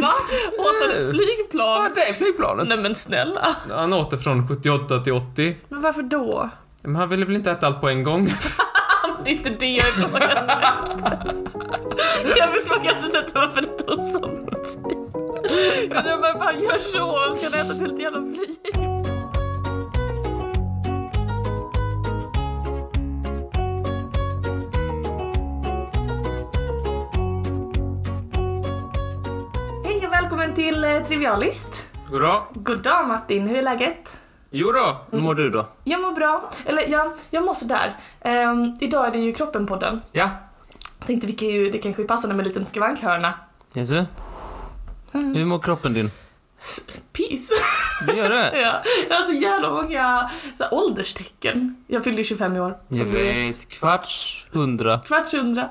Va? Åt han ett Ja, flygplan? det är flygplanet. Nej men snälla. Han åt det från 78 till 80. Men varför då? Men han ville väl inte äta allt på en gång? Det är inte det jag ifrågasätter. Jag ifrågasätter varför det tar sån tid. Jag undrar varför han gör så. Ska han äta ett helt jävla flyg? Till eh, Trivialist. Goddag. God dag Martin, hur är läget? Jo då, hur mår du då? Jag mår bra. Eller ja, jag mår sådär. Um, idag är det ju Kroppen-podden. Ja. Tänkte vi kan ju, det kanske är passande med en liten skavankhörna. Jaså? Hur mår kroppen din? Peace. Det gör det? ja, jag har så jävla många så här, ålderstecken. Jag fyllde 25 i år. Jag vet. vet, kvarts hundra, Kvarts hundra.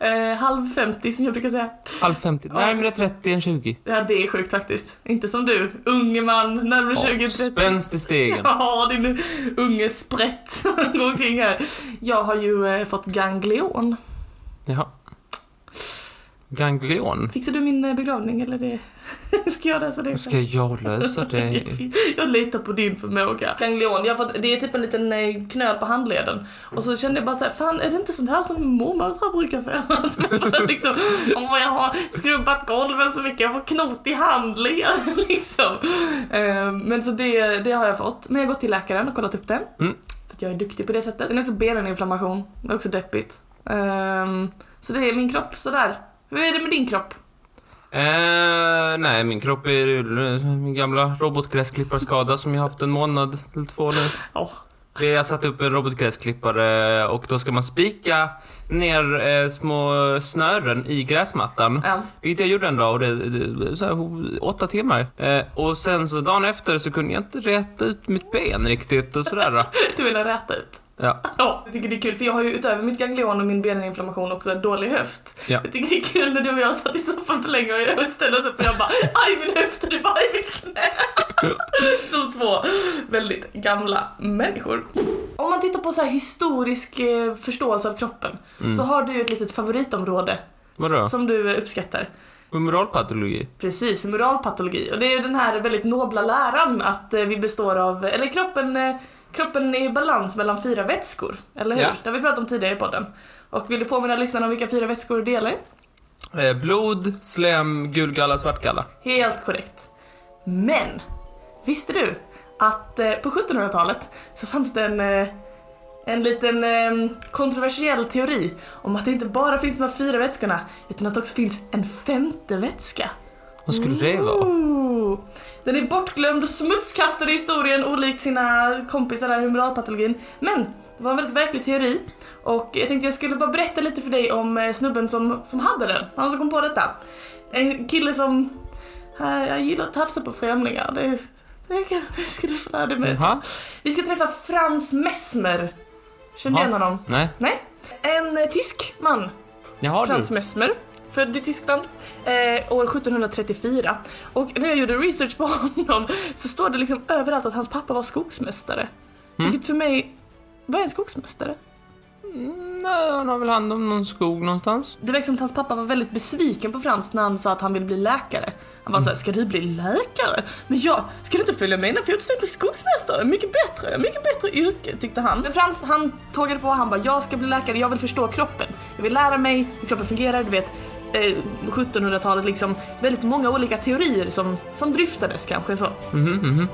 Eh, halv 50 som jag brukar säga. halv femtio, närmare 30 än 20. Ja, det är sjukt faktiskt. Inte som du, unge man, närmare 20-30. Spänst i stegen. Ja, din unge sprätt går omkring här. Jag har ju eh, fått ganglion. Jaha. Ganglion. Fixar du min eh, begravning eller det? Ska jag lösa det? Ska jag lösa det? Jag litar på din förmåga. Ganglion, jag har fått, det är typ en liten eh, knöl på handleden. Och så kände jag bara så här, fan är det inte sånt här som farbror brukar få? liksom, åh jag har skrubbat golven så mycket, jag får knot i handleden liksom. Eh, Men så det, det har jag fått. Men jag har gått till läkaren och kollat upp det. Mm. För att jag är duktig på det sättet. Sen är också beninflammation, det är också deppigt. Ehm, Så det är min kropp sådär. Hur är det med din kropp? Eh, nej, min kropp är eh, min gamla robotgräsklipparskada som jag haft en månad eller två nu. Är jag satt upp en robotgräsklippare och då ska man spika ner eh, små snören i gräsmattan. ja. Vilket jag gjorde en dag och det, det så här, åtta timmar. Eh, och sen så dagen efter så kunde jag inte räta ut mitt ben riktigt och sådär. Du vill ha räta ut? Ja. Ja, jag tycker det är kul för jag har ju utöver mitt ganglion och min beninflammation också dålig höft. Ja. Jag tycker det är kul när du och jag satt i soffan för länge och jag ställde oss upp och jag bara aj min höft och du bara aj mitt knä. Som två väldigt gamla människor. Om man tittar på så historisk eh, förståelse av kroppen så har du ett litet favoritområde Mm. Vadå? som du uppskattar. Humoralpatologi. Precis, humoralpatologi. Och det är ju den här väldigt nobla läran att eh, vi består av, eller kroppen, eh, kroppen är i balans mellan fyra vätskor. Eller hur? Ja. Det har vi pratat om tidigare i podden. Och vill du påminna lyssnarna om vilka fyra vätskor du delar? Eh, blod, slem, gulgalla, svartgalla. Helt korrekt. Men, visste du att eh, på 1700-talet så fanns det en, eh, en liten eh, kontroversiell teori om att det inte bara finns de här fyra vätskorna utan att det också finns en femte vätska. Vad skulle det vara? Den är bortglömd och smutskastad i historien olikt sina kompisar där i humoralpatologin. Men det var en väldigt verklig teori. Och jag tänkte jag skulle bara berätta lite för dig om eh, snubben som, som hade den. Han som kom på detta. En kille som... Jag gillar att tafsa på främlingar. Det, det, kan- det ska du få lära dig med. Jaha? Vi ska träffa Franz Mesmer. Känner du igen honom? Nej. Nej. En eh, tysk man Jaha Frans du. Mesmer, född i Tyskland eh, år 1734. Och när jag gjorde research på honom så står det liksom överallt att hans pappa var skogsmästare. Mm. Vilket för mig, vad är en skogsmästare? Mm, nej, han har väl hand om någon skog någonstans. Det verkar som att hans pappa var väldigt besviken på Frans när han sa att han ville bli läkare. Han var såhär, ska du bli läkare? Men jag, ska du inte följa mina fotsteg bli skogsmästare? Mycket bättre, mycket bättre yrke tyckte han. Men Frans han tågade på, han bara, jag ska bli läkare, jag vill förstå kroppen. Jag vill lära mig hur kroppen fungerar, du vet. Eh, 1700-talet liksom, väldigt många olika teorier som, som dryftades kanske så. Mhm, mhm.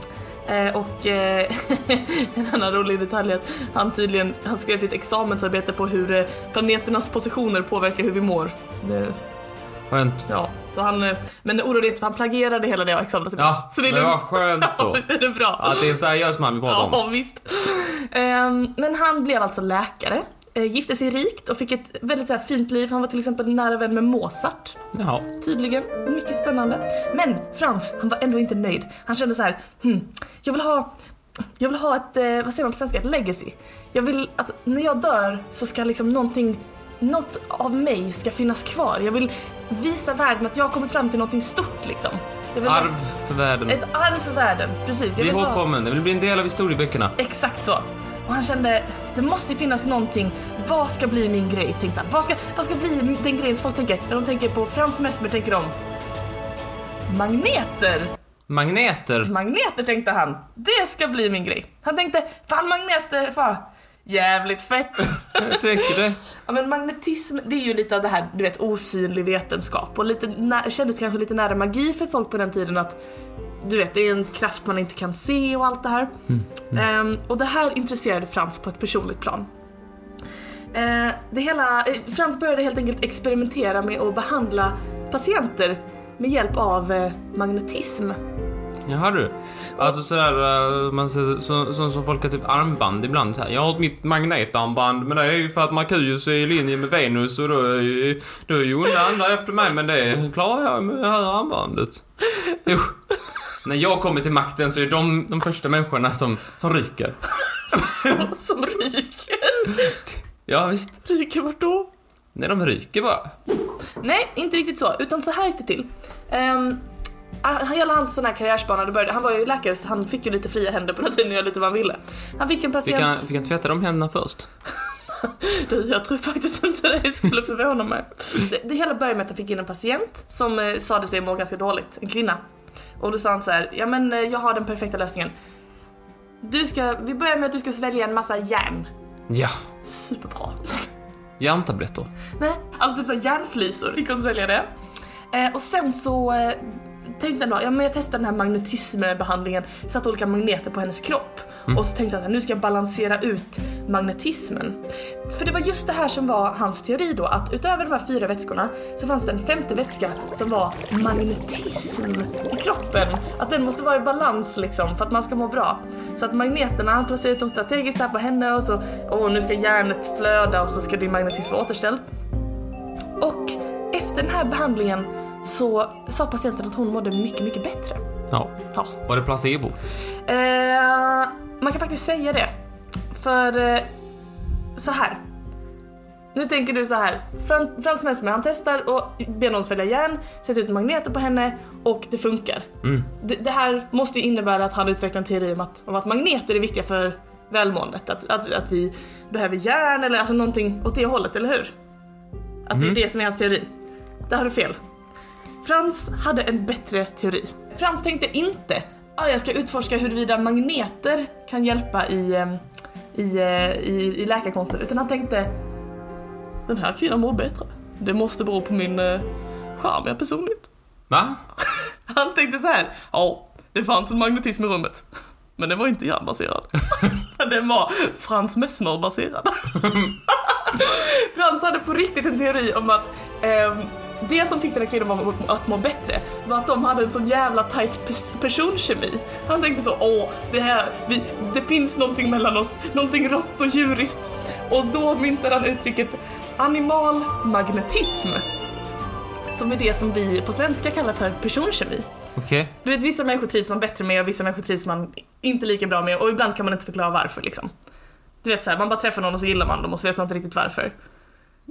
Eh, och eh, en annan rolig detalj är att han tydligen, han skrev sitt examensarbete på hur eh, planeternas positioner påverkar hur vi mår. Det, Skönt. ja, så han, eh, men oroa dig inte för han plagierade hela det examensarbetet. Ja, så det är men vad lugnt. skönt Ja, då. visst är det bra? Att det är en seriös man vi pratar om. Ja, visst. Ehm, men han blev alltså läkare, eh, gifte sig rikt och fick ett väldigt så här, fint liv. Han var till exempel nära vän med Mozart. Jaha. Tydligen. Mycket spännande. Men Frans, han var ändå inte nöjd. Han kände så här, hmm, jag vill ha jag vill ha ett, eh, vad säger man på svenska, ett legacy. Jag vill att när jag dör så ska liksom någonting, något av mig ska finnas kvar. Jag vill visa världen att jag har kommit fram till någonting stort liksom. Arv för världen. Ett arv för världen, precis. Jag Bli vill ha, ihågkommen. Det vill bli en del av historieböckerna. exakt så. Och han kände, det måste finnas någonting. Vad ska bli min grej, tänkte han. Vad ska, vad ska bli den grejen som folk tänker? När de tänker på Frans Mesmer tänker de magneter. Magneter. Magneter tänkte han, det ska bli min grej. Han tänkte, fan magneter, fan, jävligt fett. Jag tänker det. Ja men magnetism, det är ju lite av det här, du vet, osynlig vetenskap och lite, nä- kändes kanske lite nära magi för folk på den tiden att du vet, det är en kraft man inte kan se och allt det här. Ehm, och det här intresserade Frans på ett personligt plan. Eh, det hela, eh, Frans började helt enkelt experimentera med att behandla patienter med hjälp av eh, magnetism. Jaha du. Alltså sådär, uh, man ser, så, så, som folk har typ armband ibland så här. Jag har mitt magnetarmband men det är ju för att Marcus är i linje med Venus och då är ju, då är ju andra efter mig men det klarar jag med det här armbandet. Jo. När jag kommer till makten så är de de första människorna som, som ryker. som, som ryker. Ja visst. Ryker vart då? Nej, de ryker bara. Nej, inte riktigt så, utan så här gick det till. Um, hela hans sån här karriärsbana, det började, han var ju läkare så han fick ju lite fria händer på den tiden och göra lite vad han ville. Han fick en Vi patient... kan, vi kan tvätta de händerna först. Du, jag tror faktiskt inte det skulle förvåna mig. Det, det hela började med att han fick in en patient som eh, sade sig må ganska dåligt, en kvinna. Och då sa han så här, ja men eh, jag har den perfekta lösningen. Du ska, vi börjar med att du ska svälja en massa järn. Ja. Superbra. Järntabletter. Nej, alltså typ såhär järnflisor fick hon svälja det. Eh, och sen så eh, tänkte då, ja men jag testar den här magnetismbehandlingen, satte olika magneter på hennes kropp. Och så tänkte han att nu ska jag balansera ut magnetismen. För det var just det här som var hans teori då, att utöver de här fyra vätskorna så fanns det en femte vätska som var magnetism i kroppen. Att den måste vara i balans liksom för att man ska må bra. Så att magneterna, han placerade ut dem strategiskt här på henne och så, åh nu ska järnet flöda och så ska din magnetism vara återställd. Och efter den här behandlingen så sa patienten att hon mådde mycket, mycket bättre. Ja. Ja. Var det placebo? Eh, man kan faktiskt säga det. För eh, så här. Nu tänker du så här. Fran- Frans Mesmer han testar och ber någon svälja järn, sätter ut magneter på henne och det funkar. Mm. Det, det här måste ju innebära att han utvecklar en teori om att, om att magneter är viktiga för välmåendet. Att, att, att vi behöver järn eller alltså någonting åt det hållet, eller hur? Att det är det som är hans teori. Där har du fel. Frans hade en bättre teori. Frans tänkte inte ah, jag ska utforska huruvida magneter kan hjälpa i, eh, i, eh, i, i läkarkonsten, utan han tänkte den här kvinnan mår bättre. Det måste bero på min eh, charm jag personligt. Va? Han tänkte så här, ja, det fanns en magnetism i rummet. Men den var inte järnbaserad. den var Frans Messmer-baserad. Frans hade på riktigt en teori om att ehm, det som fick den här kvinnan att- må bättre var att de hade en sån jävla tight pers- personkemi. Han tänkte så, åh, det här, vi, det finns någonting mellan oss, någonting rått och djuriskt. Och då myntade han uttrycket animal magnetism. Som är det som vi på svenska kallar för personkemi. Okej. Du vet, vissa människor trivs man bättre med och vissa människor trivs man inte lika bra med och ibland kan man inte förklara varför liksom. Du vet såhär, man bara träffar någon och så gillar man dem och så vet man inte riktigt varför.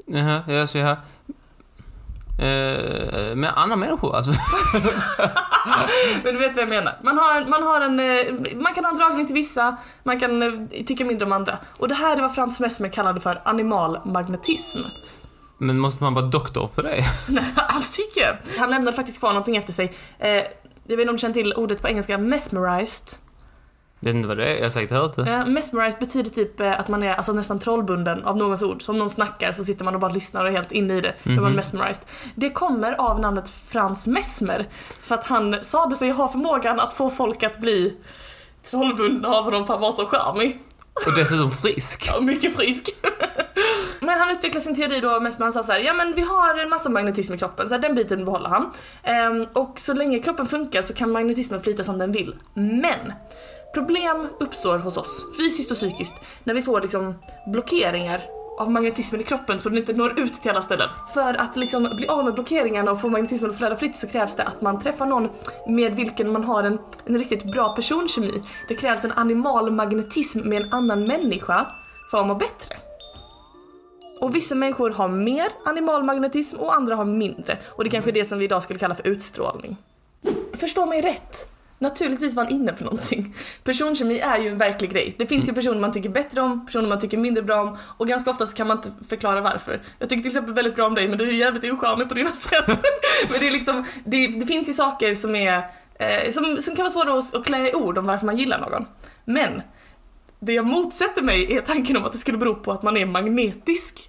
Jaha, jag ser här. Eh, med andra människor alltså. Men du vet vad jag menar. Man, har, man, har en, eh, man kan ha en dragning till vissa, man kan eh, tycka mindre om andra. Och det här är vad Frans Mesmer kallade för animal magnetism. Men måste man vara doktor för det? Nej, alls icke. Han lämnade faktiskt kvar någonting efter sig. Eh, jag vet inte om du känner till ordet på engelska, mesmerized. Vet inte vad det är, jag har säkert hört det. Eh, mesmerized betyder typ eh, att man är alltså, nästan trollbunden av någons ord. Så om någon snackar så sitter man och bara lyssnar och är helt inne i det. Då är man Mhm. mesmerized. Det kommer av namnet Frans Mesmer. För att han sade sig ha förmågan att få folk att bli trollbundna av honom för han var så charmig. Och dessutom frisk. Ja, mycket frisk. Men han utvecklade sin teori då mest med han sa så här, ja men vi har en massa magnetism i kroppen, så här, den biten behåller han. Ehm, och så länge kroppen funkar så kan magnetismen flyta som den vill. Men problem uppstår hos oss, fysiskt och psykiskt, när vi får liksom blockeringar av magnetismen i kroppen så den inte når ut till alla ställen. För att liksom bli av med blockeringarna och få magnetismen att flöda fritt så krävs det att man träffar någon med vilken man har en, en riktigt bra personkemi. Det krävs en animal magnetism med en annan människa för att må bättre. Och vissa människor har mer animal magnetism och andra har mindre. Och det kanske är det som vi idag skulle kalla för utstrålning. Förstå mig rätt naturligtvis var han inne på någonting. Personkemi är ju en verklig grej. Det finns ju personer man tycker bättre om, personer man tycker mindre bra om och ganska ofta så kan man inte förklara varför. Jag tycker till exempel väldigt bra om dig men du är jävligt ocharmig på dina sätt. men det är liksom, det, det finns ju saker som är, eh, som, som kan vara svåra att, att klä i ord om varför man gillar någon. Men det jag motsätter mig är tanken om att det skulle bero på att man är magnetisk.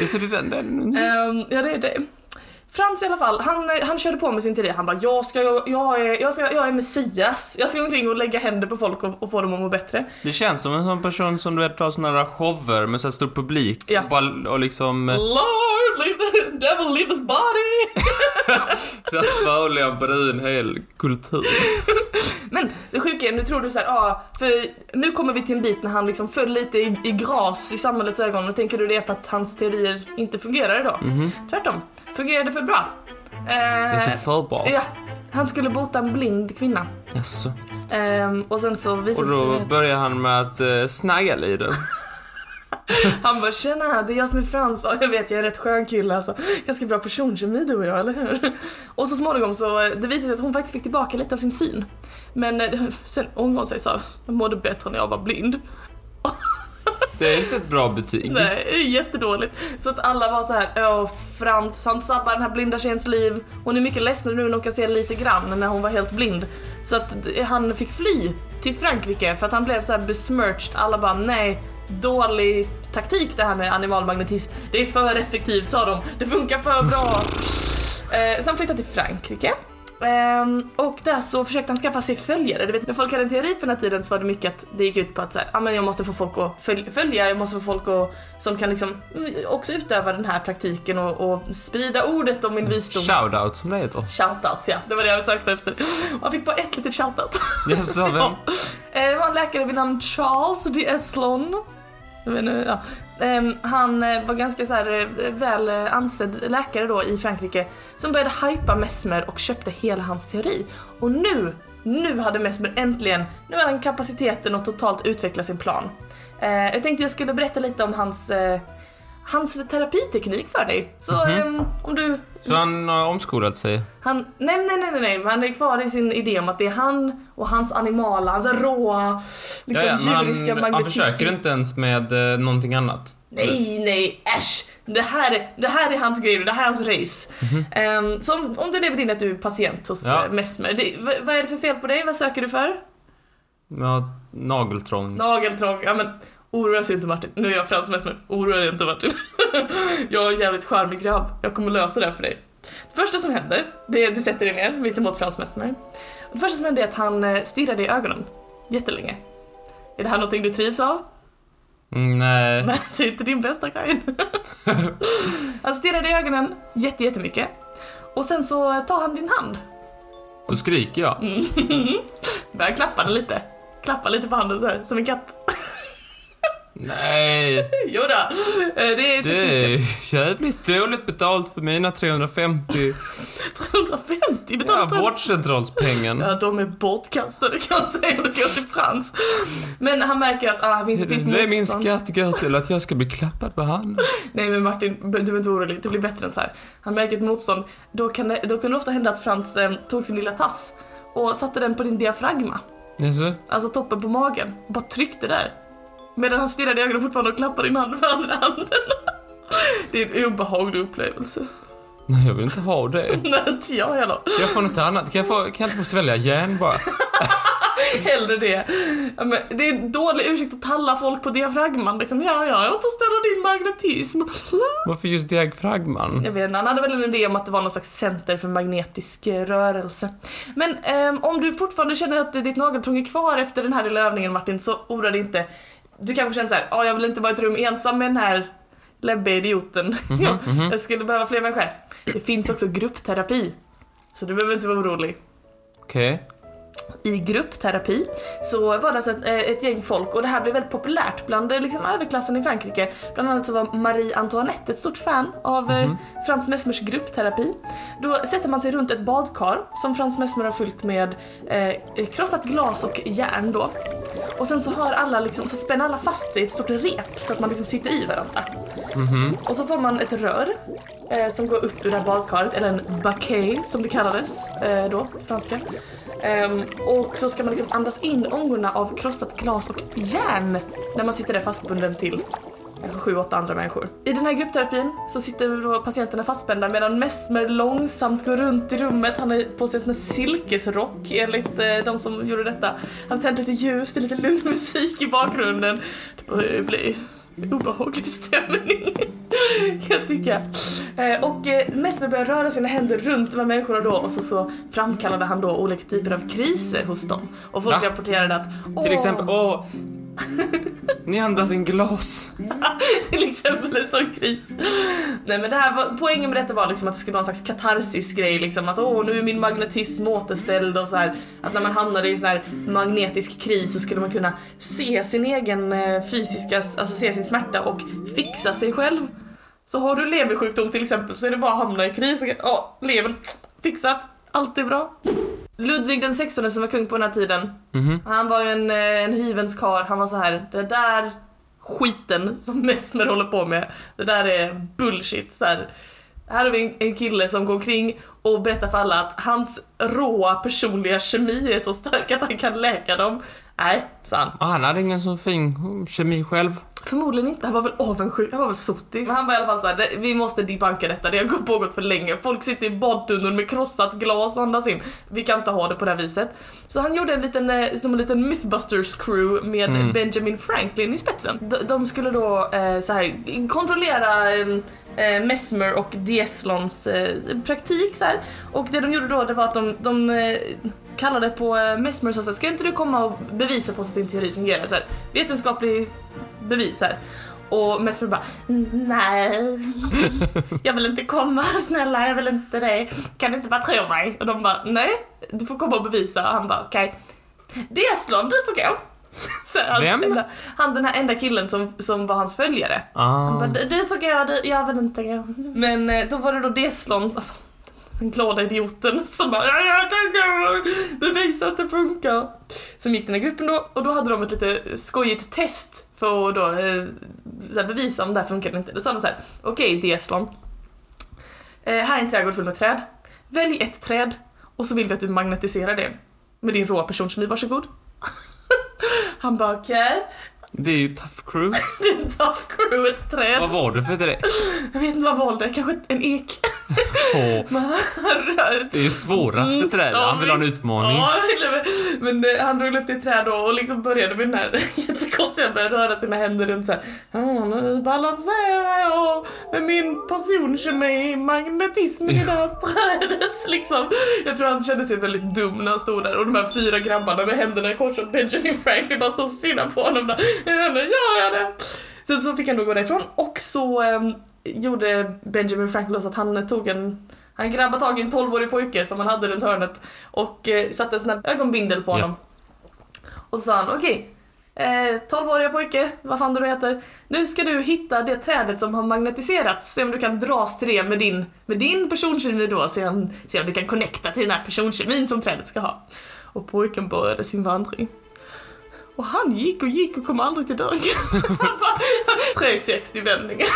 Det är det den, den. Ehm, ja, det är det. Frans i alla fall, han, han körde på med sin teori. Han bara, jag, ska, jag, jag, är, jag, ska, jag är Messias. Jag ska gå omkring och lägga händer på folk och, och få dem att må bättre. Det känns som en sån person som du vet har såna där shower med så här stor publik. Ja. Bara, och liksom... eh, Lord, let the devil leave his body! Att förolämpa en hel kultur. Men det sjuka är, nu tror du så här, ja, för nu kommer vi till en bit när han liksom föll lite i, i gras i samhällets ögon och tänker du det är för att hans teorier inte fungerar idag? Tvärtom, fungerade för bra. Eh, Det är så för bra. Ja, han skulle bota en blind kvinna. Jaså. Ehm, och sen så Och visade sig då att börjar han med att uh, snagga lite. han bara tjena, det är jag som är Frans. Ja, jag vet, jag är rätt skön kille alltså. Ganska bra personkemi du och jag, eller hur? Och så småningom så, det visade sig att hon faktiskt fick tillbaka lite av sin syn. Men eh, sen ångrade hon sig och sa, jag mådde bättre när jag var blind. Det är inte ett bra betyg. Nej, jättedåligt. Så att alla var så här, åh Frans, han sabbar den här blinda tjejens liv. Hon är mycket ledsen nu när hon kan se lite grann när hon var helt blind. Så att han fick fly till Frankrike för att han blev så här besmirched. Alla bara, nej, dålig taktik det här med animalmagnetism. Det är för effektivt sa de, det funkar för bra. Eh, så han flyttade till Frankrike. Ehm, och där så försökte han skaffa sig följare. Du vet, när folk hade en teori på den här tiden så var det mycket att det gick ut på att så här, ah, men jag måste få folk att följ- följa, jag måste få folk att, som kan liksom mm, också utöva den här praktiken och, och sprida ordet om min visdom. Shoutout som det heter. Shoutouts ja, det var det jag sökte efter. Och han fick bara ett litet shoutout. Jaså, vem? Ja. Eh, Det var en läkare vid namn Charles de Eslon. Jag vet inte, ja. Ehm, han eh, var ganska så här eh, väl eh, ansedd läkare då i Frankrike som började hypa Mesmer och köpte hela hans teori. Och nu, nu hade Mesmer äntligen, nu hade han kapaciteten att totalt utveckla sin plan. Jag tänkte jag skulle berätta lite om hans, hans terapiteknik för dig. Så ehm, om du Så han har omskolat sig? han, nej, nej, nej, nej, han är kvar i sin idé om att det är han och hans animala, hans råa, liksom Ja, ja, men djuriska han, han magnetism. försöker inte ens med eh, någonting annat. Nej, nej, äsch! Det här, är, det här är hans grej, det här är hans race. Ehm, så om, om du lever in att du är patient hos Ja. ja. Mesmer, det, vad, vad är det för fel på dig? Vad söker du för? Ja, nageltrång. Nageltrång, ja men oroa sig inte Martin. Nu är jag Frans Mesmer, oroa dig inte Martin. jag är en jävligt charmig grabb, jag kommer lösa det här för dig. Det första som händer, det är att du sätter dig ner mitt emot Frans Mesmer. Det första som händer är att han eh, stirrar dig i ögonen jättelänge. Är det här någonting du trivs av? Mm, nej. Nej, det är inte din bästa grej. han stirrar dig i ögonen jätte, jättemycket. Och sen så tar han din hand. Då skriker jag. Börjar klappa den lite. Klappa lite på handen så här, som en katt. Nej. Jodå, eh, det är Det är jävligt dåligt betalt för mina 350 350 ja, betalat. Ja, vårdcentralspengen. ja, de är bortkastade kan jag säga om det går till Frans. Men han märker att ah, det finns ett visst Det är min motstånd. skatt går till att jag ska bli klappad på handen. Nej men Martin, du behöver inte orolig, det blir bättre än så här. Han märker ett motstånd. Då kan det, då kan det ofta hända att Frans eh, tog sin lilla tass och satte den på din diafragma. Jaså? Alltså toppen på magen. Och bara tryckte där. Medan han stirrade i ögonen fortfarande och klappade din hand med andra handen. Det är en obehaglig upplevelse. Nej, jag vill inte ha det. Nej, inte jag heller. Jag få något annat? Kan jag, få, kan jag inte få svälja järn bara? Hellre det. Men det är en dålig ursäkt att talla folk på diafragman. Liksom, ja, ja, jag återställer din magnetism. Varför just diafragman? Jag vet inte, han hade väl en idé om att det var någon slags center för magnetisk eh, rörelse. Men ehm, om du fortfarande känner att ditt nageltrång är kvar efter den här lilla övningen Martin, så oroa dig inte. Du kanske känner såhär, ja jag vill inte vara i ett rum ensam med den här läbbiga idioten. Ja, jag skulle behöva fler människor. Det finns också gruppterapi. Så du behöver inte vara orolig. Okej. I gruppterapi så var det alltså ett, eh, ett gäng folk och det här blev väldigt populärt bland eh, liksom, överklassen i Frankrike. Bland annat så var Marie Antoinette ett stort fan av eh, Frans Mesmers gruppterapi. Då sätter man sig runt ett badkar som Frans Mesmer har fyllt med eh, krossat glas och järn då. Och sen så har alla liksom, så spänner alla fast sig i ett stort rep så att man liksom sitter i varandra. Och så får man ett rör eh, som går upp ur det här badkaret, eller en baquet som det kallades eh, då, på franska. Um, och så ska man liksom andas in ångorna av krossat glas och järn när man sitter där fastbunden till sju, åtta andra människor. I den här gruppterapin så sitter då patienterna fastspända medan Mesmer långsamt går runt i rummet. Han har på sig en sån här silkesrock enligt eh, de som gjorde detta. Han har tänt lite ljus, det är lite lugn musik i bakgrunden. Det börjar ju bli obehaglig stämning kan jag tycka. Eh, och eh, Mesmer börjar röra sina händer runt de här människorna då och så, så framkallade han då olika typer av kriser hos dem. Och folk Va? rapporterade att Till "Åh, exempel, åh... Ni andas in glas. till exempel en sån kris. Nej men det här var, poängen med detta var liksom att det skulle vara en slags katarsis grej liksom att åh nu är min magnetism återställd och så här att när man hamnade i en sån här magnetisk kris så skulle man kunna se sin egen eh, fysiska, alltså se sin smärta och fixa sig själv. Så har du leversjukdom till exempel så är det bara att hamna i kris och ja, levern fixat, allt är bra. Ludvig den 16 som var kung på den här tiden, Mhm. han var ju en, eh, en hyvens karl. han var så här det där skiten som Mesmer håller på med, det där är bullshit. Så här. Här har vi en, en kille som går omkring och berättar för alla att hans råa personliga kemi är så stark att han kan läka dem. Nej, sa han. Ah, han hade ingen så fin kemi själv. Förmodligen inte, han var väl avundsjuk, han var väl sotis. Men han var i alla fall såhär, "Det- vi måste debunka detta, det har gått- pågått för länge. Folk sitter i badtunnor med krossat glas och andas in. Vi kan inte ha det på det här viset. Så han gjorde en liten, eh, som en liten Mythbusters crew med Mm. Benjamin Franklin i spetsen. De, de skulle då eh, så här kontrollera eh, eh, Mesmer och Dieslons eh, praktik så här. Och det de gjorde då det var att de, de eh, kallade på eh, Mesmer och sa ska inte du komma och bevisa för oss att din teori fungerar? Så här, vetenskaplig bevis här. Och Mesmer bara nej, jag vill inte komma snälla, jag vill inte det. Kan du inte bara tro mig? Och de bara nej, du får komma och bevisa. Och han bara okej. Dieslon, du får gå. Så Vem? Enda, han den här enda killen som, som var hans följare. Han Ah. bara, du, du får gå, du, jag vill inte gå. Men eh, då var det då Deslon, alltså den glada idioten som bara "Ja, jag kan gå, bevisa att det funkar. Som gick den här gruppen då och då hade de ett lite skojigt test för att då eh, så här, bevisa om det här funkar inte. Då sa de så här: okej Deslon, eh, här är en trädgård full med träd. Välj ett träd och så vill vi att du magnetiserar det med din råa personkemi, varsågod. Han bara okej, Det är ju tough crew. det är en tough crew, ett träd. Vad var det för det? Jag vet inte vad han valde, kanske en ek. Han rör... det är svåraste trädet. Ja, Han vill ha en utmaning. Ja, men eh, han drog upp det i träd och liksom började med den här jättekonstiga, började röra sina händer runt såhär. Ja, nu balanserar jag med min personkemi, magnetism i det här trädet liksom. Jag tror han kände sig väldigt dum när han stod där och de här fyra grabbarna med händerna i kors och Benjamin Franklin bara stod och stirrade på honom där. Ja, jag det! Sen så fick han då gå därifrån och så ehm, gjorde Benjamin Franklin så att han tog en han grabbade tag i en 12-årig pojke som han hade runt hörnet och eh, satte en sån här ögonbindel på honom. Och så sa han, okej, eh, 12-åriga pojke, vad fan du heter, nu ska du hitta det trädet som har magnetiserats, se om du kan dras till det med din, med din personkemi då, se om, se om du kan connecta till den här personkemin som trädet ska ha. Och pojken började sin vandring. Och han gick och gick och kom aldrig till dörren. 360 vändningar.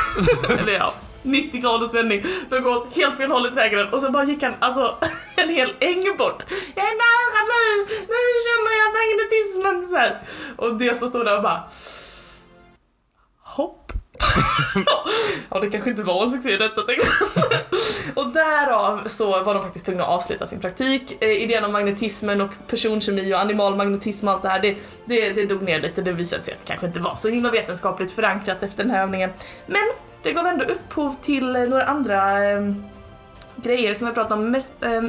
Eller ja, 90 graders vändning. Då går åt helt fel håll i trädgården och sen bara gick han alltså en hel äng bort. Jag är nära nu, nu känner jag magnetismen så här. Och det stod där och bara Hopp. ja, det kanske inte var en succé detta tänkte jag. Och därav så var de faktiskt tvungna att avsluta sin praktik. Eh, idén om magnetismen och personkemi och animalmagnetism och allt det här, det, det, det dog ner lite. Det visade sig att det kanske inte var så himla vetenskapligt förankrat efter den här övningen. Men det gav ändå upphov till eh, några andra eh, grejer som jag pratade om. mest eh,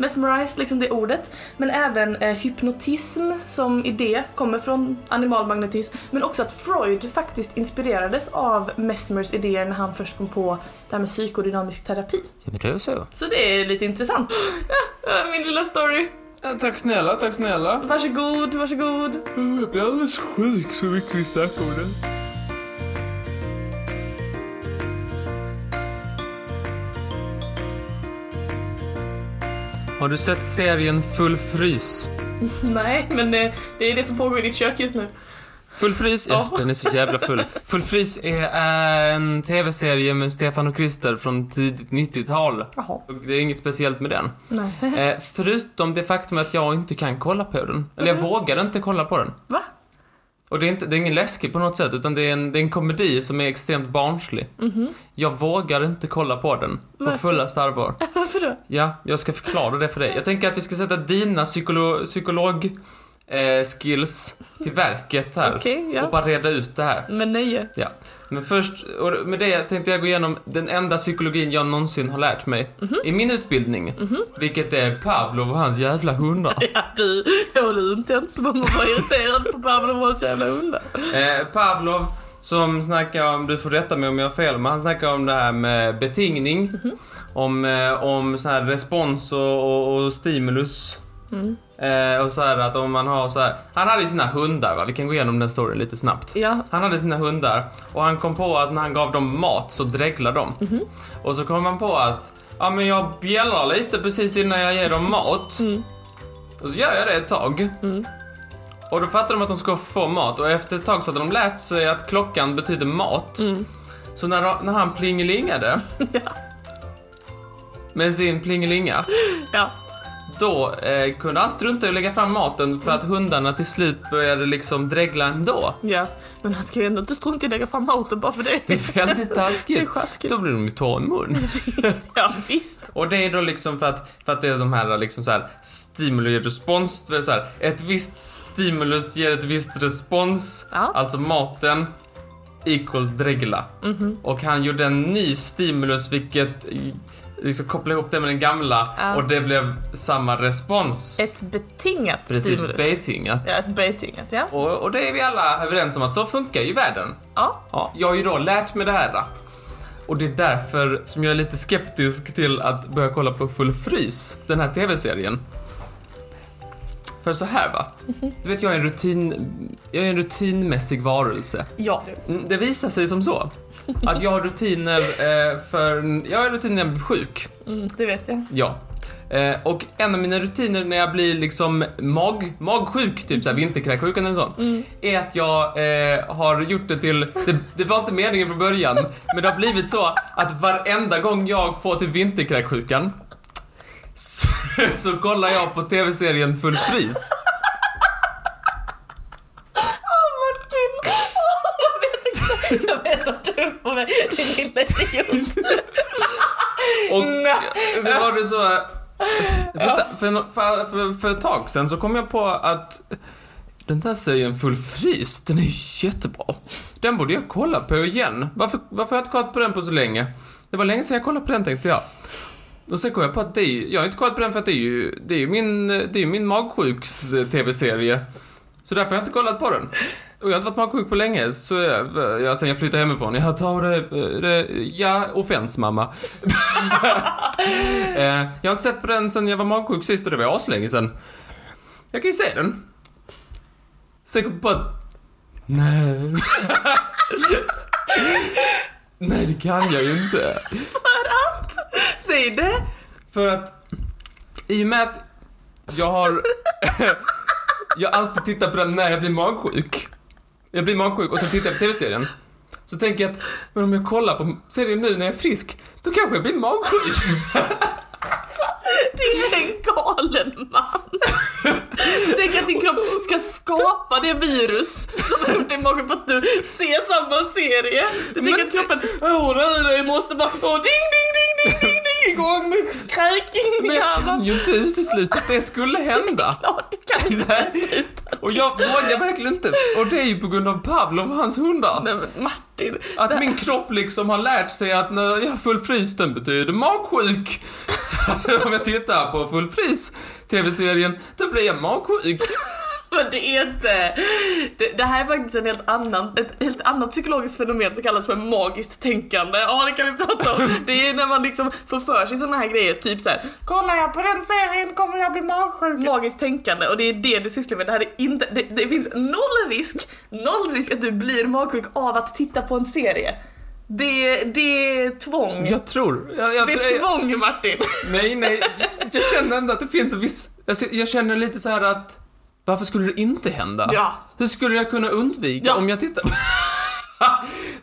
mesmerize, liksom det ordet. Men även eh, hypnotism som idé kommer från animalmagnetism. Men också att Freud faktiskt inspirerades av Mesmers idéer när han först kom på det här med psykodynamisk terapi. Ja, men det är så. Så det är lite intressant. Min lilla story. Ja, tack snälla, tack snälla. Varsågod, varsågod. Jag blir alldeles sjuk så mycket vi snackar om det. Har du sett serien Full frys? Nej, men eh, det är det som pågår i ditt kök just nu. Full frys, ja, Ja. den är så jävla full. Full frys är en tv-serie med Stefan och Krister från tidigt 90-tal. Jaha. Och Det är inget speciellt med den. Nej. Eh, förutom det faktum att jag inte kan kolla på den. Eller jag vågar inte kolla på den. Va? Och det är, inte, det är ingen läskig på något sätt, utan det är en, det är en komedi som är extremt barnslig. Jag vågar inte kolla på den på Varför? fullaste allvar. Varför då? Ja, jag ska förklara det för dig. Jag tänker att vi ska sätta dina psykolo psykolog eh, skills till verket här. Och ja. bara reda ut det här. Men nöje. Ja. Men först, och med det tänkte jag gå igenom den enda psykologin jag någonsin har lärt mig i min utbildning. Vilket är Pavlov och hans jävla hundar. Ja, du, ja, du inte om att vara irriterad på Pavlov och hans jävla hundar. Eh, Pavlov som snackar om, du får rätta mig om jag har fel, men han snackar om det här med betingning. Om, eh, om så här respons och, och, och stimulus. Eh, och så här att om man har så här, han hade ju sina hundar va, vi kan gå igenom den storyn lite snabbt. Ja, Han hade sina hundar och han kom på att när han gav dem mat så dreglade de. Och så kom han på att, ja men jag bjällrar lite precis innan jag ger dem mat. Och så gör jag det ett tag. Och då fattade de att de ska få mat och efter ett tag så hade de lärt sig att klockan betyder mat. Så när, när han plingelingade ja, med sin plingelinga, ja. Då eh, kunde han strunta i att lägga fram maten för att hundarna till slut började liksom dregla ändå. Ja, men han ska ju ändå inte strunta i att lägga fram maten bara för det. Det är väldigt Det är taskigt. sjaskigt. Då blir de ju torra i mun. Ja, visst. Och det är då liksom för att, för att det är de här liksom så här stimuli och respons, det vill säga ett visst stimulus ger ett visst respons, Ja. alltså maten equals dregla. Och han gjorde en ny stimulus vilket liksom kopplade ihop det med den gamla Ja. och det blev samma respons. Ett betingat Precis, stimulus. betingat. Ja, ett betingat, ja. Och, och det är vi alla överens om att så funkar ju världen. Ja, Ja, jag har ju då lärt mig det här. Och det är därför som jag är lite skeptisk till att börja kolla på Full frys, den här TV-serien. För så här va. Du vet, jag är en rutin... Jag är en rutinmässig varelse. ja. Mm, Det visar sig som så. Att jag har rutiner eh, för... Jag har rutiner när jag blir sjuk. Mm, det vet jag. Ja. Eh, och en av mina rutiner när jag blir liksom mag, magsjuk, typ såhär vinterkräksjukan eller sånt, är att jag eh, har gjort det till, det, det var inte meningen från början, men det har blivit så att varenda gång jag får till vinterkräksjukan så, så kollar jag på TV-serien Full frys. Åh, Martin! Jag vet inte. Jag vet vad du är på väg. Din lilla idiot. Och det var det så... För, för, för, för ett tag sen så kom jag på att den där serien Full frys, den är ju jättebra. Den borde jag kolla på igen. Varför, varför har jag inte kollat på den på så länge? Det var länge sedan jag kollade på den tänkte jag. Och sen kom jag på att det är ju, jag har inte kollat på den för att det är ju, det är ju min, det är ju min magsjuks TV-serie. Så därför har jag inte kollat på den. Och jag har inte varit magsjuk på länge, så jag, jag, sen jag flyttade hemifrån. Jag tar det, det ja, offens mamma. Eh, jag har inte sett på den sen jag var magsjuk sist och det var aslänge sen. Jag kan ju se den. Sen kom jag på att... Nej. Nej, det kan jag ju inte. Säg det. För att i och med att jag har... jag alltid tittar på den när jag blir magsjuk. Jag blir magsjuk och så tittar jag på TV-serien. Så tänker jag att, men om jag kollar på serien nu när jag är frisk, då kanske jag blir magsjuk. Du är en galen man. Tänk att din kropp ska skapa det virus som har gjort dig magen för att du ser samma serie. Du tänker att kroppen, åh det det måste bara, åh ding ding ding ding ding ding igång med kräking i Men jag kan hjärnan. ju inte utesluta att det skulle hända. Klart du kan inte sluta. Och jag vågar verkligen inte. Och det är ju på grund av Pavlov och hans hundar. Nej men Martin. Att det- min kropp liksom har lärt sig att när jag har full frys, den betyder magsjuk. Så om jag tittar på full frys, TV-serien, då blir jag magsjuk. Men det är inte... Det, det här är faktiskt en helt annan, ett helt annat psykologiskt fenomen som kallas för magiskt tänkande. Ja, det kan vi prata om. Det är när man liksom får för sig såna här grejer, typ så här. Kollar jag på den serien kommer jag bli magsjuk. Magiskt tänkande och det är det du sysslar med. Det här är inte... Det, det finns noll risk, noll risk att du blir magsjuk av att titta på en serie. Det, det är tvång. Jag tror... Jag, jag, det är tvång Martin. Nej, nej. Jag känner ändå att det finns en viss... Alltså, jag känner lite så här att... Varför skulle det inte hända? Ja. Hur skulle jag kunna undvika Ja. om jag tittar...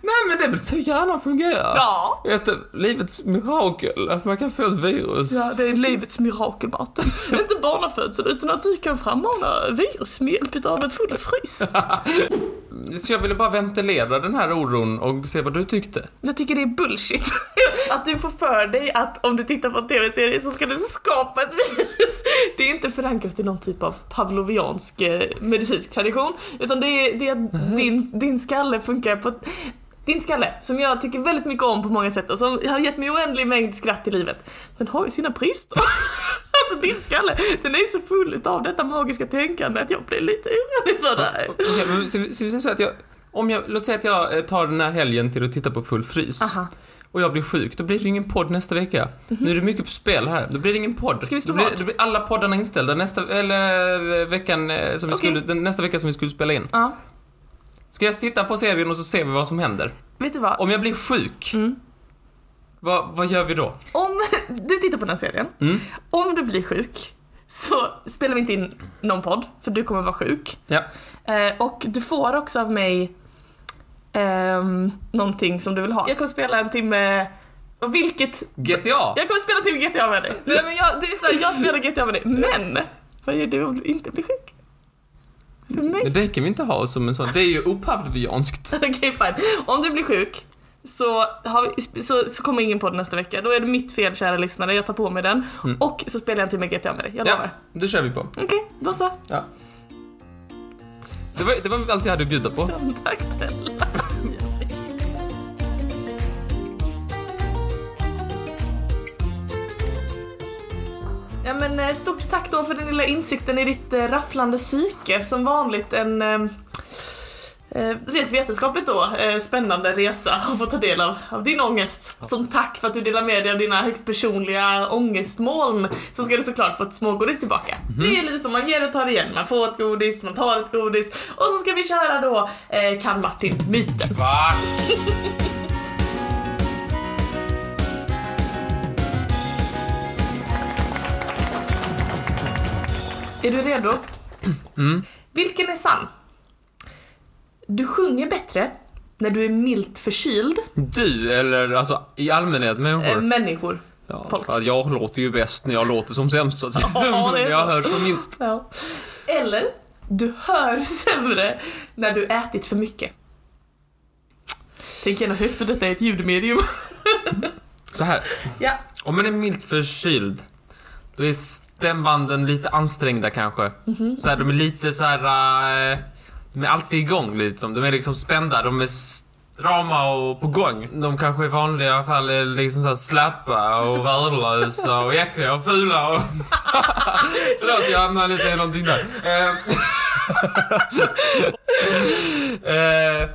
Nej men det är väl så hjärnan fungerar? Ja. Ett livets mirakel, att man kan få ett virus. Ja, det är livets mirakel, Martin. Inte barnafödsel, utan att du kan frammana virus med hjälp av en full frys. Så jag ville bara ventilera den här oron och se vad du tyckte. Jag tycker det är bullshit. Att du får för dig att om du tittar på en TV-serie så ska du skapa ett virus. Det är inte förankrat i någon typ av pavloviansk eh, medicinsk tradition. Utan det är, det är att din, din skalle funkar på ett din skalle, som jag tycker väldigt mycket om på många sätt och som har gett mig oändlig mängd skratt i livet, den har ju sina brister. alltså din skalle, den är så full av detta magiska tänkande att jag blir lite orolig för här. Okej, men ska vi säga så att jag... Om jag, låt säga att jag eh, tar den här helgen till att titta på Full frys. Aha. Och jag blir sjuk, då blir det ingen podd nästa vecka. Nu är det mycket på spel här, då blir det ingen podd. Ska vi slå då, blir, då blir alla poddarna inställda nästa, eller eh, veckan eh, som vi Okej. skulle, nästa vecka som vi skulle spela in. Ja, Ska jag titta på serien och så ser vi vad som händer? vet du vad? Om jag blir sjuk, Mm. Vad, vad gör vi då? Om du tittar på den här serien, Mm. om du blir sjuk så spelar vi inte in någon podd, för du kommer vara sjuk. Ja. Eh, och du får också av mig ehm, någonting som du vill ha. Jag kommer spela en timme, och vilket... GTA? Jag kommer spela timme GTA med dig. Nej men jag, det är så här, jag spelar GTA med dig, men vad gör du om du inte blir sjuk? För mig? Men det kan vi inte ha som en sån, det är ju opavlovianskt. Okej fine. Om du blir sjuk så, vi, så, så kommer ingen podd nästa vecka. Då är det mitt fel kära lyssnare, jag tar på mig den. Mm. Och så spelar jag en timme GTA med dig, jag Ja, lovar. det kör vi på. Okej, då så. Ja. Det var, det var allt jag hade att bjuda på. Tack snälla. Ja men eh, stort tack då för den lilla insikten i ditt eh, rafflande psyke. Som vanligt en eh, rent vetenskapligt då eh, spännande resa att få ta del av, av din ångest. Som tack för att du delar med dig av dina högst personliga ångestmoln så ska du såklart få ett smågodis tillbaka. Det är lite som man ger och tar igen. Man får ett godis, man tar ett godis och så ska vi köra då eh, Kan Martin-myten. Va? Är du redo? Mm. Vilken är sann? Du sjunger bättre när du är milt förkyld Du, eller alltså i allmänhet människor? än människor. ja, folk. för jag låter ju bäst när jag låter som sämst så att säga. Ja, det är Men jag hör som minst. Ja. Eller, du hör sämre när du ätit för mycket. Tänk gärna högt och detta är ett ljudmedium. Så här. Ja. Om man är milt förkyld, då är stämbanden lite ansträngda kanske. Mhm. Så här, de är lite så här. eh, de är alltid igång liksom. De är liksom spända, de är strama och på gång. De kanske i vanliga fall är liksom så här slappa och värdelösa och äckliga och fula och... Förlåt, jag hamnade lite i någonting där. Eh,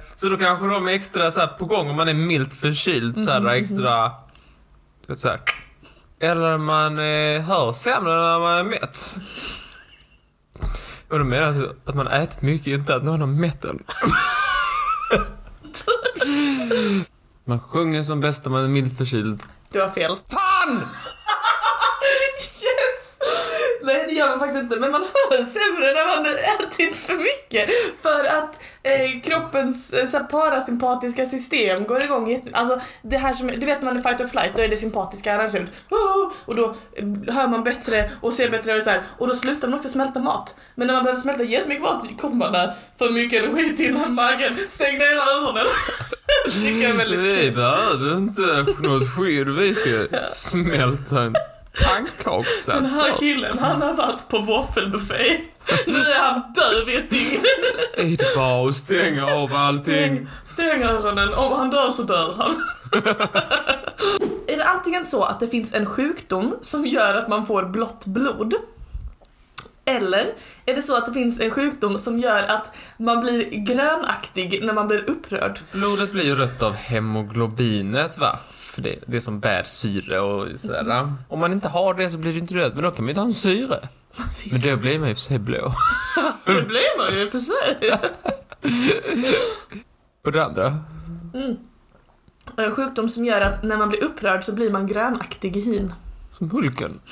så då kanske de är extra så här på gång om man är milt förkyld, så här extra... Du vet, så här. Eller man eh, hör sämre när man är mätt. Och då menar jag att man har ätit mycket, inte att någon har mätt en. Man sjunger som bäst när man är milt förkyld. Du har fel. Fan! Yes! Nej det gör man faktiskt inte, men man hör sämre när man ätit för mycket. För att eh, kroppens eh, parasympatiska system går igång jätte... Alltså det här som, du vet när man är fight or flight, då är det sympatiska. Oh, och då eh, hör man bättre och ser bättre och så här. Och då slutar man också smälta mat. Men när man behöver smälta jättemycket mat kommer man där för mycket energi till magen. Stäng ner öronen. det är väldigt Vi kul. behöver inte något skydd, vi ska smälta en Den här killen, han har varit på våffelbuffé. Nu är han döv i ett dygn. Är det bara att stänga av allting? Stäng, stäng öronen, om han dör så dör han. är det antingen så att det finns en sjukdom som gör att man får blått blod? Eller är det så att det finns en sjukdom som gör att man blir grönaktig när man blir upprörd? Blodet blir ju rött av hemoglobinet va? För det, det som bär syre och sådär. Om man inte har det så blir det inte rött, men då kan man ju inte ha en syre. Men då blir man ju för sig blå. Det blir man ju för sig. Och det andra? En sjukdom som gör att när man blir upprörd så blir man grönaktig i hyn. Som Hulken.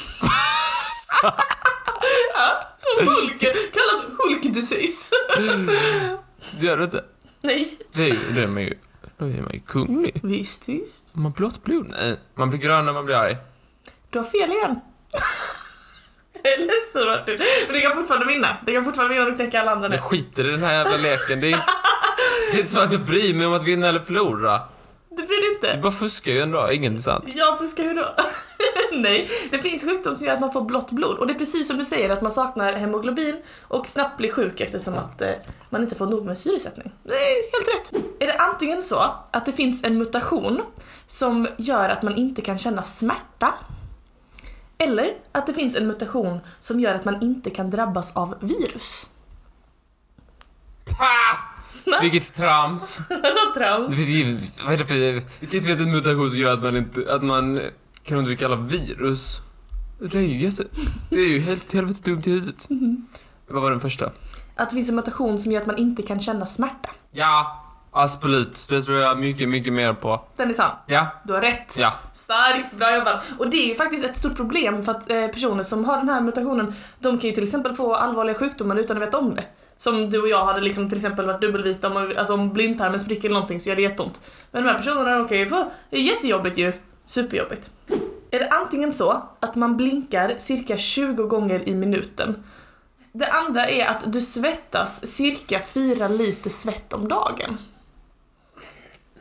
Som Hulk, kallas Hulk disease. Det gör det inte. Nej. Det det är man ju, då är man ju kunglig. Visst, visst. Man blått blod. Nej, man blir grön när man blir arg. Du har fel igen. Är ledsen Martin. Men det kan fortfarande vinna. Det kan fortfarande vinna om du knäcker alla andra nu. Jag skiter i den här jävla leken. Det är, inte- det är inte så att jag bryr mig om att vinna eller förlora. Dig Du inte? bara fuskar ju ändå, inget sant. Ja, för ska hur då? Nej, det finns sjukdom som gör att man får blått blod. Och det är precis som du säger, att man saknar hemoglobin och snabbt blir sjuk eftersom att eh, man inte får nog med syresättning. Det är helt rätt. Är det antingen så att det finns en mutation som gör att man inte kan känna smärta, eller att det finns en mutation som gör att man inte kan drabbas av virus. Ha! Vilket trams. Vad trams. Det finns ju, vad är det för, vilket vet en mutation som gör att man inte, att man kan undvika alla virus? Det är ju jätte, det är ju helt helvete dumt i huvudet. Vad var den första? Att det finns en mutation som gör att man inte kan känna smärta. Ja, absolut. Det tror jag mycket, mycket mer på. Den är sann. Ja, Du har rätt. ja. Starkt, bra jobbat. Och det är ju faktiskt ett stort problem för att eh, personer som har den här mutationen, de kan ju till exempel få allvarliga sjukdomar utan att veta om det. Som du och jag hade liksom till exempel varit dubbelvita, om, man- alltså om blindtarmen spricker eller någonting så gör det jätteont. Men de här personerna kan ju få, det är jättejobbigt ju. Superjobbigt. Är det antingen så att man blinkar cirka 20 gånger i minuten. Det andra är att du svettas cirka 4 liter svett om dagen.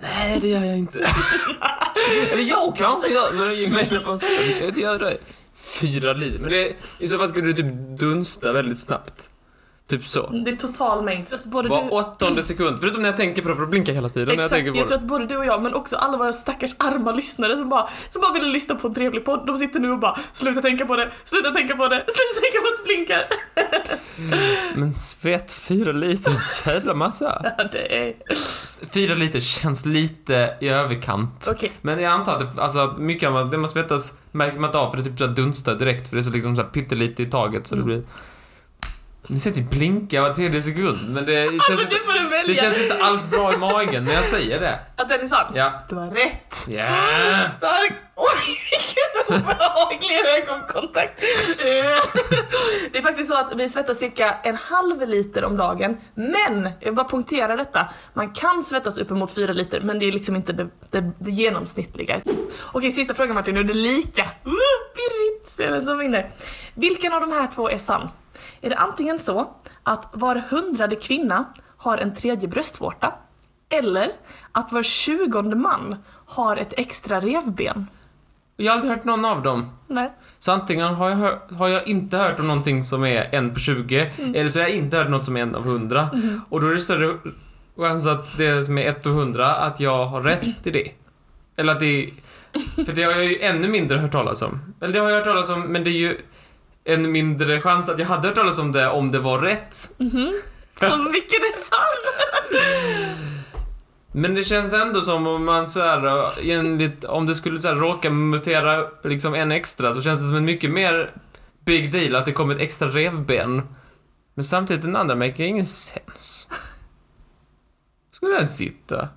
Nej, det gör jag inte. Eller jag kanske gör men i mig på kan jag inte göra det. Fyra liter. Men det, i så fall skulle du typ dunsta väldigt snabbt. Typ så. Det är total att både Var du... åttonde sekund. Förutom när jag tänker på det, för att blinka hela tiden när jag Exakt, tänker jag, på tror det. att både du och jag, men också alla våra stackars arma lyssnare som bara, som bara ville lyssna på en trevlig podd, de sitter nu och bara sluta tänka på det, sluta tänka på det, sluta tänka på att det blinkar. Men svett, fyra liter, jävla massa. Ja, det är... Fyra liter känns lite i överkant. Okej. Men jag antar att det, alltså, mycket av det man svettas märker man inte av för det typ så dunstar direkt för det är så liksom så här pyttelite i taget så det Mm. blir... Ni ser typ blinka var tredje sekund men det känns, Alltså inte, det känns inte alls bra i magen när jag säger det. Att den är sann? Ja. Du har rätt. Ja. Starkt! Oj, vilken obehaglig ögonkontakt. Eh, Det är faktiskt så att vi svettas cirka en halv liter om dagen, men, jag vill bara punktera detta, man kan svettas uppemot fyra liter, men det är liksom inte det, det, det genomsnittliga. Okej, sista frågan Martin, nu är det lika. Pirrigt, se vem som vinner. Vilken av de här två är sann? Är det antingen så att var hundrade kvinna har en tredje bröstvårta, eller att var tjugonde man har ett extra revben. Jag har aldrig hört någon av dem. Nej. Så antingen har jag, hör, har jag inte hört om någonting som är en på 20, Mm. eller så har jag inte hört något som är en av 100. Och då är det större chans att det som är ett av 100, att jag har rätt i det. Eller att det. För det har jag ju ännu mindre hört talas om. Eller det har jag hört talas om, men det är ju en mindre chans att jag hade hört talas om det om det var rätt. Så vilken är sann? Men det känns ändå som om man så här, enligt, om det skulle så här, råka mutera liksom en extra så känns det som en mycket mer big deal att det kommer ett extra revben. Men samtidigt den andra maker ingen sens. Skulle den sitta?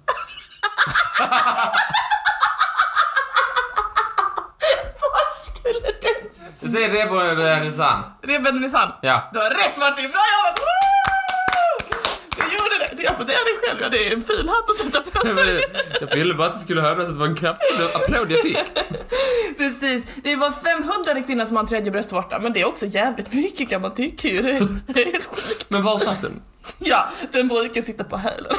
Var skulle den? Jag säger sann. Revbenen är sann. Ja. Du har rätt Martin, bra jobbat! Du gjorde det. Du applåderar dig själv. Ja, det är en ful hatt att sätta på sig. Jag ville bara att det skulle höras att det var en kraftfull applåd jag fick. Precis. Det var 500 kvinnor som har en tredje bröstvårta, men det är också jävligt mycket kan man tycka ju. Det är helt sjukt. Men var satt den? Ja, den brukar sitta på hälen.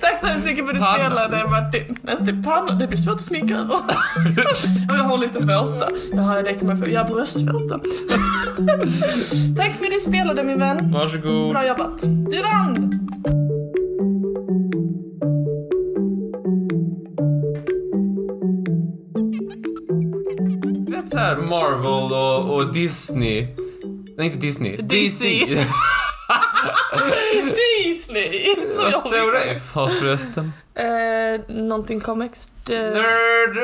Tack så hemskt mycket för att du Pannan. spelade Martin. Inte pannan, det blir svårt att sminka över. Jag har lite vårta. Jaha, det kan man få. Jag har bröstvårta. Tack för att du spelade min vän. Varsågod. Bra jobbat. Du vann! Du vet såhär Marvel och, och Disney. Nej, inte Disney. DC. Disney! Så Vad står det för förresten? Eh, någonting comics. Nerd!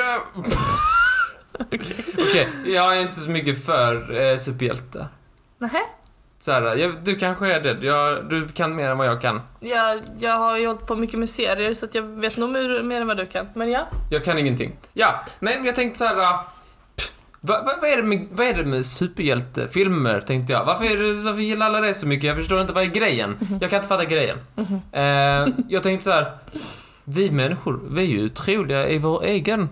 Okej, jag är inte så mycket för eh, superhjälte. Nähä? Så här, jag, du kanske är det. Jag, du kan mer än vad jag kan. Jag, jag har ju hållit på mycket med serier så jag vet nog mer, mer än vad du kan. Men ja. Jag kan ingenting. Ja, nej men jag tänkte så här. Va, va, vad, är det med, vad är det med superhjältefilmer, tänkte jag. Varför, det, varför gillar alla det så mycket? Jag förstår inte, vad är grejen? Jag kan inte fatta grejen. Eh, jag tänkte så här. Vi människor, vi är ju otroliga i vår egen...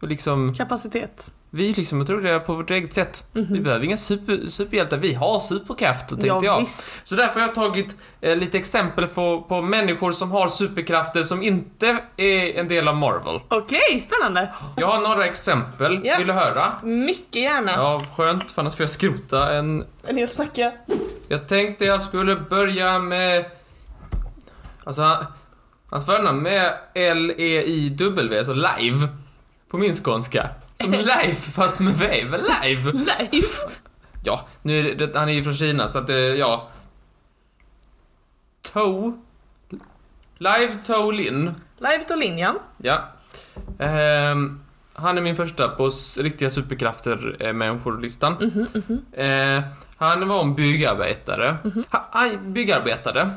Liksom, Kapacitet. Vi är liksom otroliga på vårt eget sätt. Vi behöver inga super, superhjältar, vi har superkrafter, tänkte ja, jag. visst. Så därför har jag tagit eh, lite exempel på, på människor som har superkrafter som inte är en del av Marvel. Okej, spännande. Jag har några exempel, Ja. vill du höra? Mycket gärna. Ja, skönt, för annars får jag skrota en... En del snacka. Jag tänkte jag skulle börja med... Alltså, han- hans förnamn med L-E-I-W, så live. På min skånska. Som life fast med V, live. Life. Ja, nu är det, han är ju från Kina så att det, ja. To. Live To Lin. Live to linjan. Ja. Ehm, han är min första på riktiga superkrafter eh, människor-listan. Eh, han var en byggarbetare. Ha, han byggarbetade.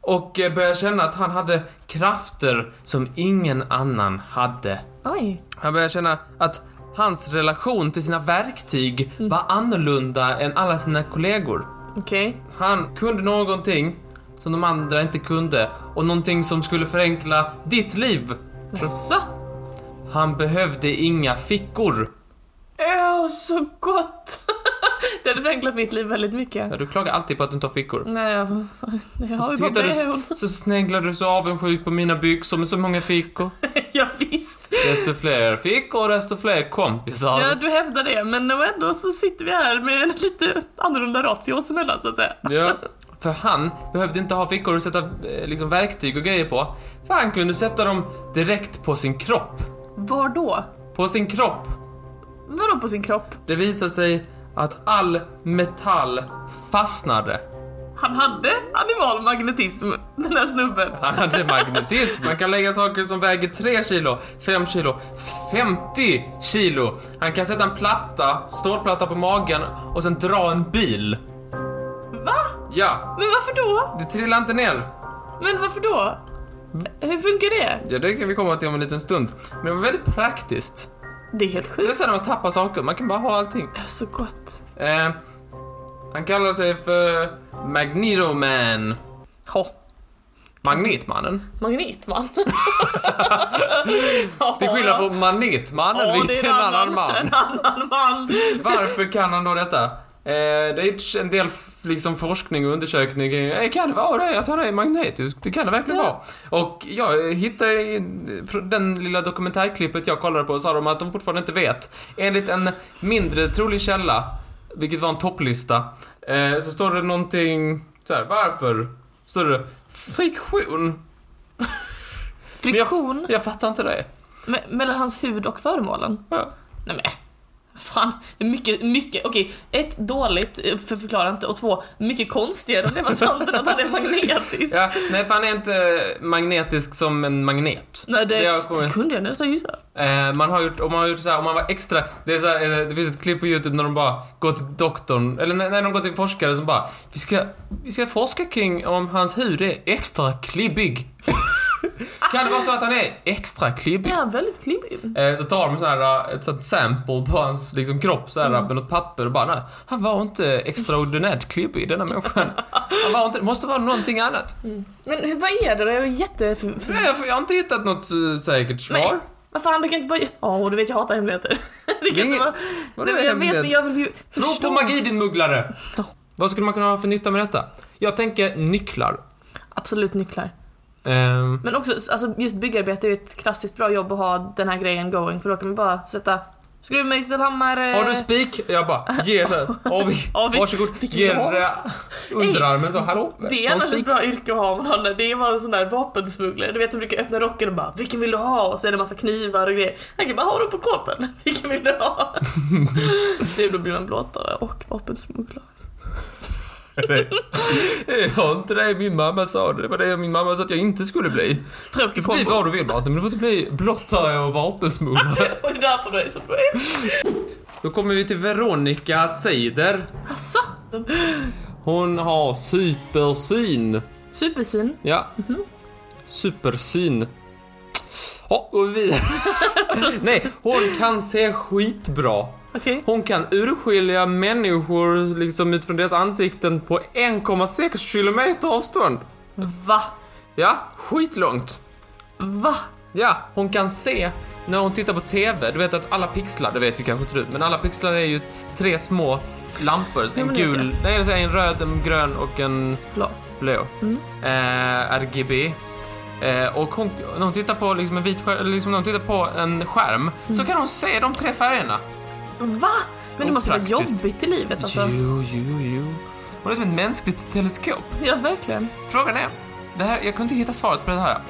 Och eh, började känna att han hade krafter som ingen annan hade. Oj. Han började känna att hans relation till sina verktyg var annorlunda än alla sina kollegor. Okej. Han kunde någonting som de andra inte kunde och någonting som skulle förenkla ditt liv. Jaså? Han behövde inga fickor. Åh, så gott! Det hade förenklat mitt liv väldigt mycket. Ja, du klagar alltid på att du inte har fickor. Nej, jag, jag har så ju bara behåll. s- så sneglar du så avundsjukt på mina byxor med så många fickor. Ja, visst. Desto fler fickor, desto fler kompisar. Ja, du hävdar det, men ändå så sitter vi här med en lite annorlunda ratio oss emellan, så att säga. Ja, för han behövde inte ha fickor att sätta eh, liksom, verktyg och grejer på. För han kunde sätta dem direkt på sin kropp. Var då? På sin kropp. Vadå på sin kropp? Det visade sig att all metall fastnade. Han hade animalmagnetism, den här snubben. Han hade magnetism. Man kan lägga saker som väger 3 kilo, 5 kilo, 50 kilo. Han kan sätta en platta, stålplatta på magen och sen dra en bil. Va? Ja, Men varför då? det trillar inte ner. Men varför då? Hur funkar det? Ja, det kan vi komma till om en liten stund. Men det var väldigt praktiskt. Det är helt Det är sjukt. så när man tappar saker, man kan bara ha allting. Så gott. Eh, han kallar sig för Magneto Man. Ha. Magnetmannen. Magnetman. Till skillnad från Manetmannen, Ja, vilket det är en annan man. En annan man. Varför kan han då detta? Eh, det är en del liksom forskning och undersökning kring, eh, kan det vara det att han är magnetisk? Det kan det verkligen Ja. vara. Och jag hittade i den lilla dokumentärklippet jag kollade på sa de att de fortfarande inte vet. Enligt en mindre trolig källa, vilket var en topplista, eh, så står det någonting så här, varför? Står det friktion? Friktion Jag fattar inte det. me- mellan hans hud och föremålen. Ja. Nej men, fan. Mycket, mycket, okej. Ett, dåligt, eh, för förklara inte. Och två, mycket konstigare om det var sant än att han är magnetisk. Ja, nej för han är inte magnetisk som en magnet. Nej, det, Jag kommer- det kunde jag nästan gissa. Eh, man har gjort, om man har gjort så här, om man var extra, det är så här, eh, det finns ett klipp på YouTube när de bara går till doktorn, eller när, när de går till en forskare som bara, vi ska, vi ska forska kring om hans hud är extra klibbig. kan det vara så att han är extra klibbig? Ja, väldigt klibbig. Eh, så tar de så här, eh, ett sånt sample på hans liksom, kropp så här, med något papper och bara, nej, han var inte extraordinärt klibbig denna människan. Han var inte, det måste vara någonting annat. Men hur, vad är det då? Jag är jätte... För, för, Nej, jag, jag har inte hittat något eh, säkert svar. Nej. vad fan, det kan inte bara... Ja, du vet jag hatar hemligheter. det kan inte vara... Nej, men jag vet, men jag vill ju Tro på magi din mugglare! Vad skulle man kunna ha för nytta med detta? Jag tänker nycklar. Absolut nycklar. Ehm, Men också, alltså just byggarbete är ju ett klassiskt bra jobb att ha den här grejen going, för då kan man bara sätta skruvmejsel, hammare... har du spik? Jag bara, ge så här. Åh, vi, Ja, visst. varsågod. Eh, underarmen så, hallå? Det är en annars ett bra yrke att ha om man det. Är bara en sån där vapensmugglare, du vet som brukar öppna rocken och bara 'Vilken vill du ha?' och så är det massa knivar och grejer. Han kan bara 'Ha dem på kroppen, vilken vill du ha?' det, då blir man blåtare och vapensmugglare. Det var inte det min mamma sa. Det var det min mamma sa att jag inte skulle bli. Du Tråkig får bli vad du vill Martin, men du får inte bli blottare och vapensmugglare. Och det är därför du är så bra. Då kommer vi till Veronica Seider. Asså? Hon har supersyn. Supersyn. Ja. Supersyn. Ja, går vi vidare. Nej, hon kan se skitbra. Okej. Hon kan urskilja människor liksom utifrån deras ansikten på 1,6 kilometer avstånd. Va? Ja, skitlångt. Va? Ja, hon kan se när hon tittar på TV. Du vet att alla pixlar, det vet ju kanske inte du, men alla pixlar är ju tre små lampor. En gul, nej jag en röd, en grön och en Blå. blå. Eh, RGB. Eh, och hon, när hon tittar på liksom en vit skärm, liksom när hon tittar på en skärm så kan hon se de tre färgerna. Va? Men det måste vara Opraktiskt. jobbigt i livet alltså. Jo, jo, jo. Hon är som ett mänskligt teleskop. Ja, verkligen. Frågan är, det här, jag kunde inte hitta svaret på det här.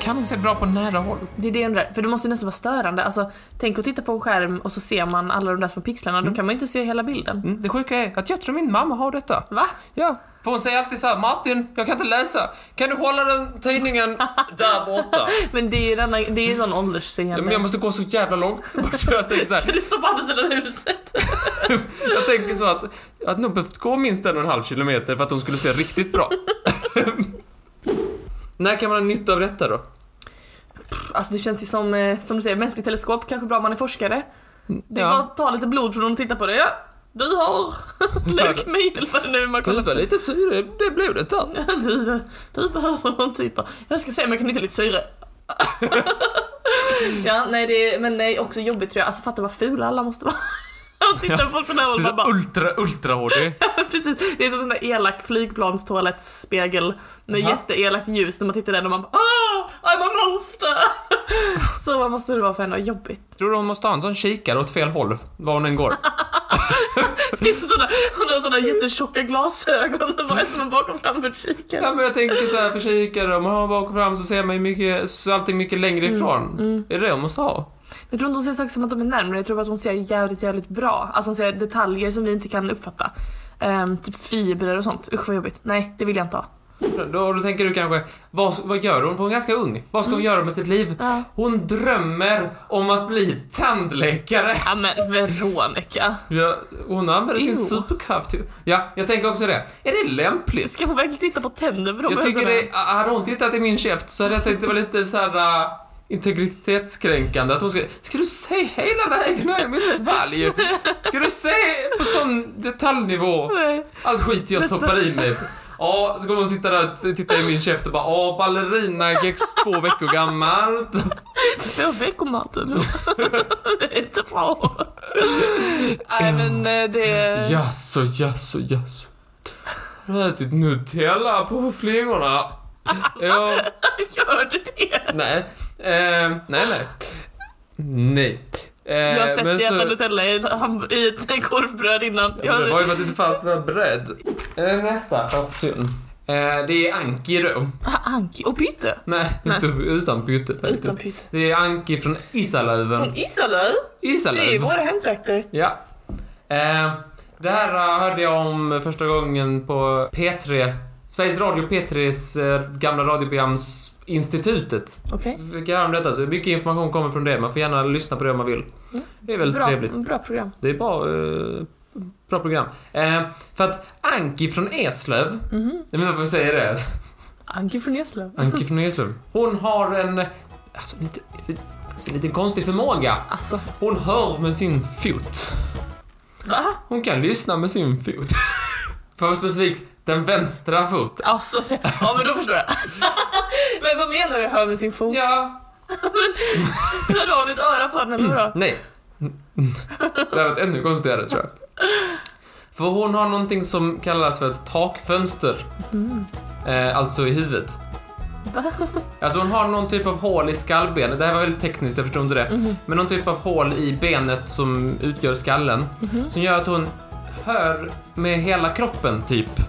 Kan hon se bra på nära håll? Det är det jag undrar. För det måste nästan vara störande. Alltså, tänk att titta på en skärm och så ser man alla de där små pixlarna. Då kan man ju inte se hela bilden. Mm, det sjuka är att jag tror min mamma har detta. Va? Ja, för hon säger alltid så här, Martin, jag kan inte läsa. Kan du hålla den tidningen där borta? Men det är ju denna, det är ju sån åldersseende. Ja, men jag måste gå så jävla långt. Så jag, tänker så Ska här, du stå på andra sidan huset? jag tänker så att jag hade nog behövt gå minst en och en halv kilometer för att hon skulle se riktigt bra. När kan man ha nytta av detta då? Alltså det känns ju som, eh, som du säger, mänskligt teleskop. Kanske bra om man är forskare. Det är Ja. bara att ta lite blod från någon och titta på det. Ja, du har eller vad det nu är man kollar på. lite syre, det blodet där. Ja, Du, du, behöver någon typ av... Jag ska se om jag kan hitta lite syre. ja, nej det är, men nej, också jobbigt tror jag. Alltså fatta vad fula alla måste vara. Och titta på folk på nära håll Så och bara... ultra, ultra HD. Precis, det är som en sån där elak flygplanstoalettspegel med Jaha. jätteelakt ljus när man tittar i den och man bara ah, I'm a monster! Så vad måste det vara för henne jobbigt? Tror du hon måste ha en sån kikare åt fel håll, var hon än går? Finns såna, hon har såna jättetjocka glasögon som bara är som en bakom och framåt-kikare. Ja men jag tänker så här för kikare, om man har bak och fram så ser man ju mycket, så allting mycket längre ifrån. Är det det hon måste ha? Jag tror inte hon ser saker som att de är närmare, jag tror att hon ser jävligt, jävligt bra. Alltså hon ser detaljer som vi inte kan uppfatta. Ehm, typ fibrer och sånt. Usch vad jobbigt. Nej, det vill jag inte ha. Då, då tänker du kanske, vad, vad gör hon? För hon är ganska ung. Vad ska hon göra med sitt liv? Ja. Hon drömmer om att bli tandläkare. Ja men Veronica. Ja, hon använder sin superkraft. Ja, jag tänker också det. Är det lämpligt? Ska hon verkligen titta på tänder med de Jag tycker det, hade hon tittat i min käft så hade jag tänkt det var lite så här uh, integritetskränkande att hon ska, ska du se hela vägen ner i mitt svalg? Ska du se på sån detaljnivå? Nej. Allt skit jag Nästa- stoppar i mig. Ja, så kommer hon sitta där och titta i min käft och bara Åh, ballerina Gex två veckor gammalt. Två veckor Martin. det är inte bra. Nej men eh, det... Jaså, jaså, jaså. Har du ätit Nutella på flingorna? Ja, Gör du det? nej. Eh, nej, nej. Nej. Eh, Jag har sett dig äta Nutella i, ett ham- i ett korvbröd innan. Ja, det var ju för att det inte fanns några bröd. Eh, nästa person. Eh, det är Anki då. Ah, Anki och Pytte. Nej, Nej. inte utan faktiskt. Utan Pytte. Det är Anki från Isalöven. Från Isalö. Det är Isalöv. våra hemtrakter. Ja. Eh, det här eh, hörde jag om första gången på P3. Sveriges Radio P3s eh, gamla radioprograms Institutet. Okej. Fick jag om detta, så mycket information kommer från det. Man får gärna lyssna på det om man vill. Det är väldigt Bra, trevligt. bra program. Det är bra, eh, bra program. Eh, för att Anki från Eslöv, Mhm. jag vet inte varför jag säger det. Anki från Eslöv. Anki från Eslöv. Hon har en, alltså lite, lite, alltså, lite konstig förmåga. Alltså, Hon hör med sin fot. va? Hon kan lyssna med sin fot. För att vara specifik, den vänstra foten. Alltså, ja men då förstår jag. men vad menar du hör med sin fot? Ja. Hör du av ditt öra på den eller vadå? Nej. Det här var ännu konstigare tror jag. För hon har någonting som kallas för ett takfönster. Eh, alltså i huvudet. Va? Alltså hon har någon typ av hål i skallbenet. Det här var väldigt tekniskt, jag förstår inte det. Men någon typ av hål i benet som utgör skallen. Som gör att hon hör med hela kroppen, typ.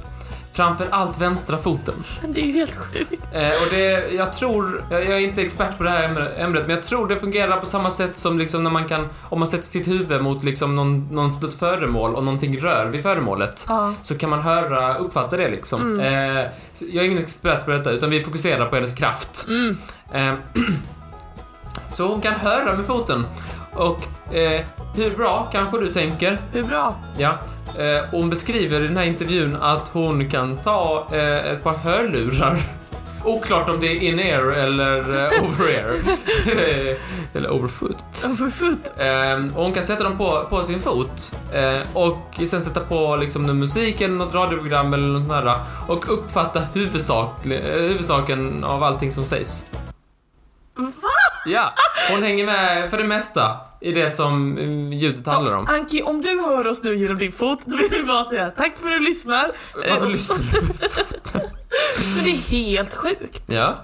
Framför allt vänstra foten. Det är ju helt sjukt. Eh, och det, jag tror, jag, jag är inte expert på det här ämne- ämnet, men jag tror det fungerar på samma sätt som liksom när man kan, om man sätter sitt huvud mot liksom någon, något föremål och någonting rör vid föremålet. Ja. Så kan man höra, uppfatta det liksom. Eh, så jag är ingen expert på detta, utan vi fokuserar på hennes kraft. Mm. Eh, så hon kan höra med foten. Och eh, hur bra, kanske du tänker? Hur bra? Ja. Eh, hon beskriver i den här intervjun att hon kan ta eh, ett par hörlurar Oklart om det är in-air eller eh, over-air. eller overfoot. Overfoot. Eh, och hon kan sätta dem på, på sin fot eh, och sen sätta på liksom musik eller något radioprogram eller något sånt där och uppfatta huvudsak, eh, huvudsaken av allting som sägs. Va? Ja, hon hänger med för det mesta i det som mm, ljudet handlar om. Anki, om du hör oss nu genom din fot, då vill vi bara säga tack för att du lyssnar. Varför lyssnar du? Men det är helt sjukt. Ja.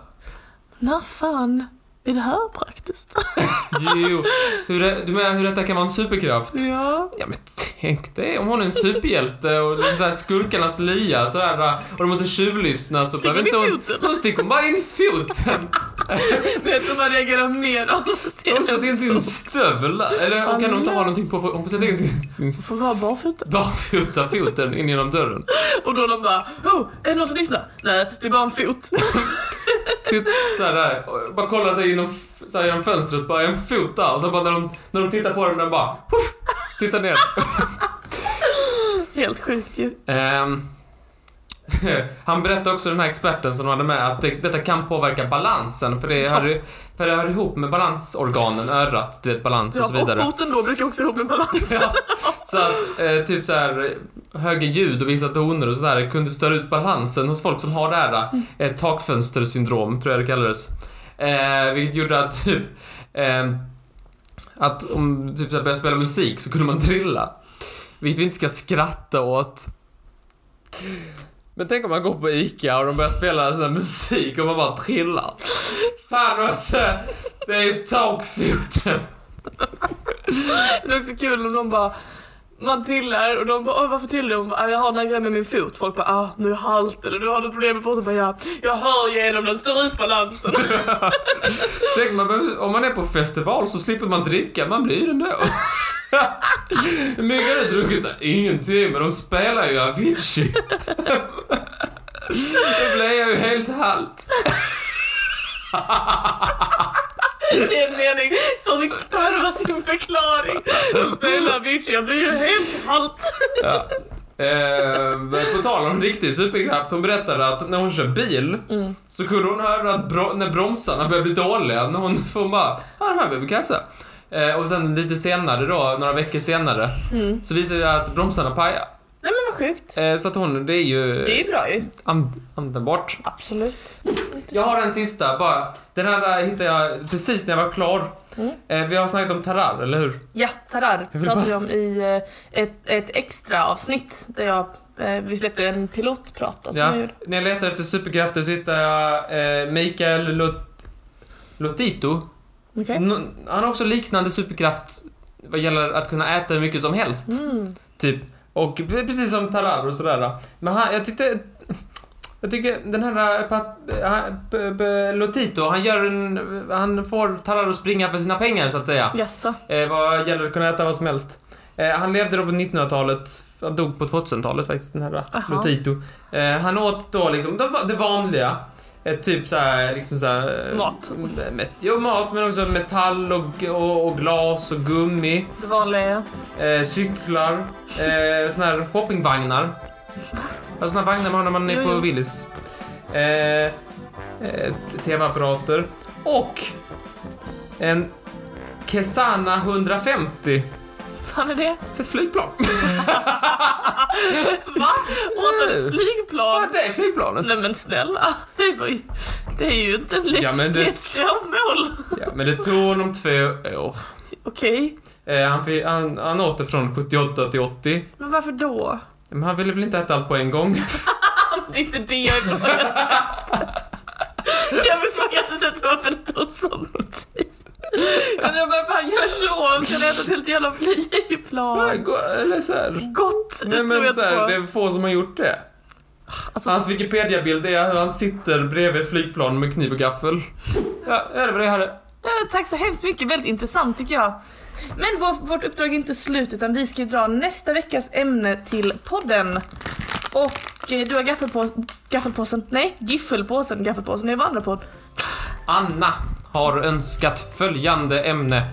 När fan är det här praktiskt? Jo, hur du menar hur detta kan vara en superkraft? ja. Ja men tänk dig om hon är en superhjälte och så här skurkarnas lya sådär och de måste tjuvlyssna så behöver inte hon... Då sticker hon bara in foten. Vet du vad reagerar mer om? Hon sätter in sin stövel. Eller hon kan nog inte ha någonting på Hon får sätta in sin, sin Får vara barfota. barfota foten in genom dörren. Och då de bara oh, är det någon som lyssnar? Nej, det är bara en fot. Så här där. och Bara kolla sig genom, så här genom fönstret, bara en fot där. Och så bara när de, när de tittar på den, den bara... Puff, tittar ner. helt sjukt ju. Ehm, han berättade också, den här experten som de hade med, att det, detta kan påverka balansen för det, hör, för det hör ihop med balansorganen, örat, du vet, balans och så Ja, och vidare. foten då brukar också ihop med balans. Ja, så att eh, typ så här högre ljud och vissa toner och sådär kunde störa ut balansen hos folk som har det här eh, takfönstersyndrom, tror jag det kallades. Eh, vilket gjorde att typ eh, att om typ började spela musik så kunde man trilla. Vilket vi inte ska skratta åt. Men tänk om man går på ICA och de börjar spela sån här musik och man bara trillar. Fan också, det är takfoten. Det är också kul om de bara man trillar och de bara Åh, varför trillar du? "Ah, Jag har några grejer med min fot. Folk bara ah, nu halt eller du har något problem med foten. Bara, ja, jag hör genom den, stör ut balansen. Tänk, man behöver, om man är på festival så slipper man dricka, man blir ändå. Hur mycket har du druckit? Ingenting, men de spelar ju Avicii. Då blir jag ju helt halt. Det är en mening som tarvar sin förklaring. De spelar Avicii, jag blir ju helt halt. Ja. Eh, på tal om riktig superkraft, hon berättade att när hon kör bil så kunde hon höra att bro- när bromsarna börjar bli dåliga, när hon, för hon bara, ja de här behöver kassa. Eh, och sen lite senare då, några veckor senare, så visade det att bromsarna pajade. Nej men vad sjukt. Eh, så att hon, det är ju Det är ju bra ju. an- användbart. Absolut. Jag har en sista bara. Den här hittade jag precis när jag var klar. Eh, vi har snackat om Tarar, eller hur? Ja, Tarar pratade vi om i eh, ett, ett extra avsnitt där jag, eh, vi släppte en pilotprat jag Ja. När jag letar efter superkrafter så hittar jag eh, Mikael Lot- Lotito. Nå- Han har också liknande superkraft vad gäller att kunna äta hur mycket som helst. Mm. Typ. Och pre- precis som Tarar och sådär. Men han, jag tyckte... Jag tycker den här eh, han- p- Lotito, han gör en... Han får Tarar att springa för sina pengar så att säga. Jaså? Eh, vad gäller att kunna äta vad som helst. Eh, han levde då på 1900-talet, han dog på 2000-talet faktiskt, den här Aha. Lotito. Eh, han åt då liksom det, det vanliga. Typ såhär, liksom såhär... eh, Mat. Met, jo, mat, men också metall och, och, och glas och gummi. Det vanliga Eh, cyklar. Eh, såna här shoppingvagnar. Alltså såna här vagnar man har när man är Jo, på. Willys. Eh, eh, TV-apparater. Och en Kesana 150. fan är det? Ett flygplan. Ett Ja, flygplan? det är flygplanet. Nej men snälla, det, var ju, det är ju inte en Ja, men det- ett skrovmål. Ja, men det tog honom två år. Okej, Eh, han, han, han åt det från 78 till 80. men varför då? Men han ville väl inte äta allt på en gång? Det är inte det jag ifrågasätter. Jag ifrågasätter varför det tog sån tid. Jag undrar varför han gör så. Ska han äta ett helt jävla Nej, flygplan? Eller så här. Gott, det Nej, tror men jag så här, inte det på. är få som har gjort det. Alltså, Hans Wikipedia-bild är hur han sitter bredvid ett flygplan med kniv och gaffel. Ja, det var det jag hade. Tack så hemskt mycket, väldigt intressant tycker jag. Men vår, vårt uppdrag är inte slut utan vi ska ju dra nästa veckas ämne till podden. Och eh, du har gaffelpå, gaffelpåsen, nej, giffelpåsen, gaffelpåsen är vår andra podd. Anna har önskat följande ämne.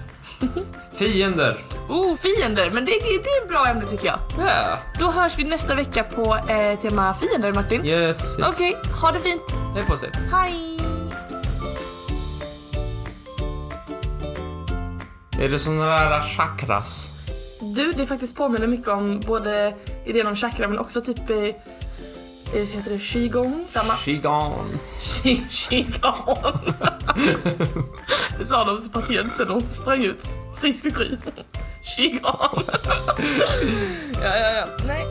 Fiender. Oh, fiender, men det, det, det är ett bra ämne tycker jag. Ja. Då hörs vi nästa vecka på eh, tema fiender Martin. Yes, yes. Okej, ha det fint. Hej på sig. Hej! Är det såna där chakras? Du, det faktiskt påminner mycket om både idén om chakra men också typ eh, heter det qigong? Samma. Qigong. Qi- Qigong. det sa de till patienten och sprang ut. Frisk och kry. Qigong. ja, ja, ja. Nej.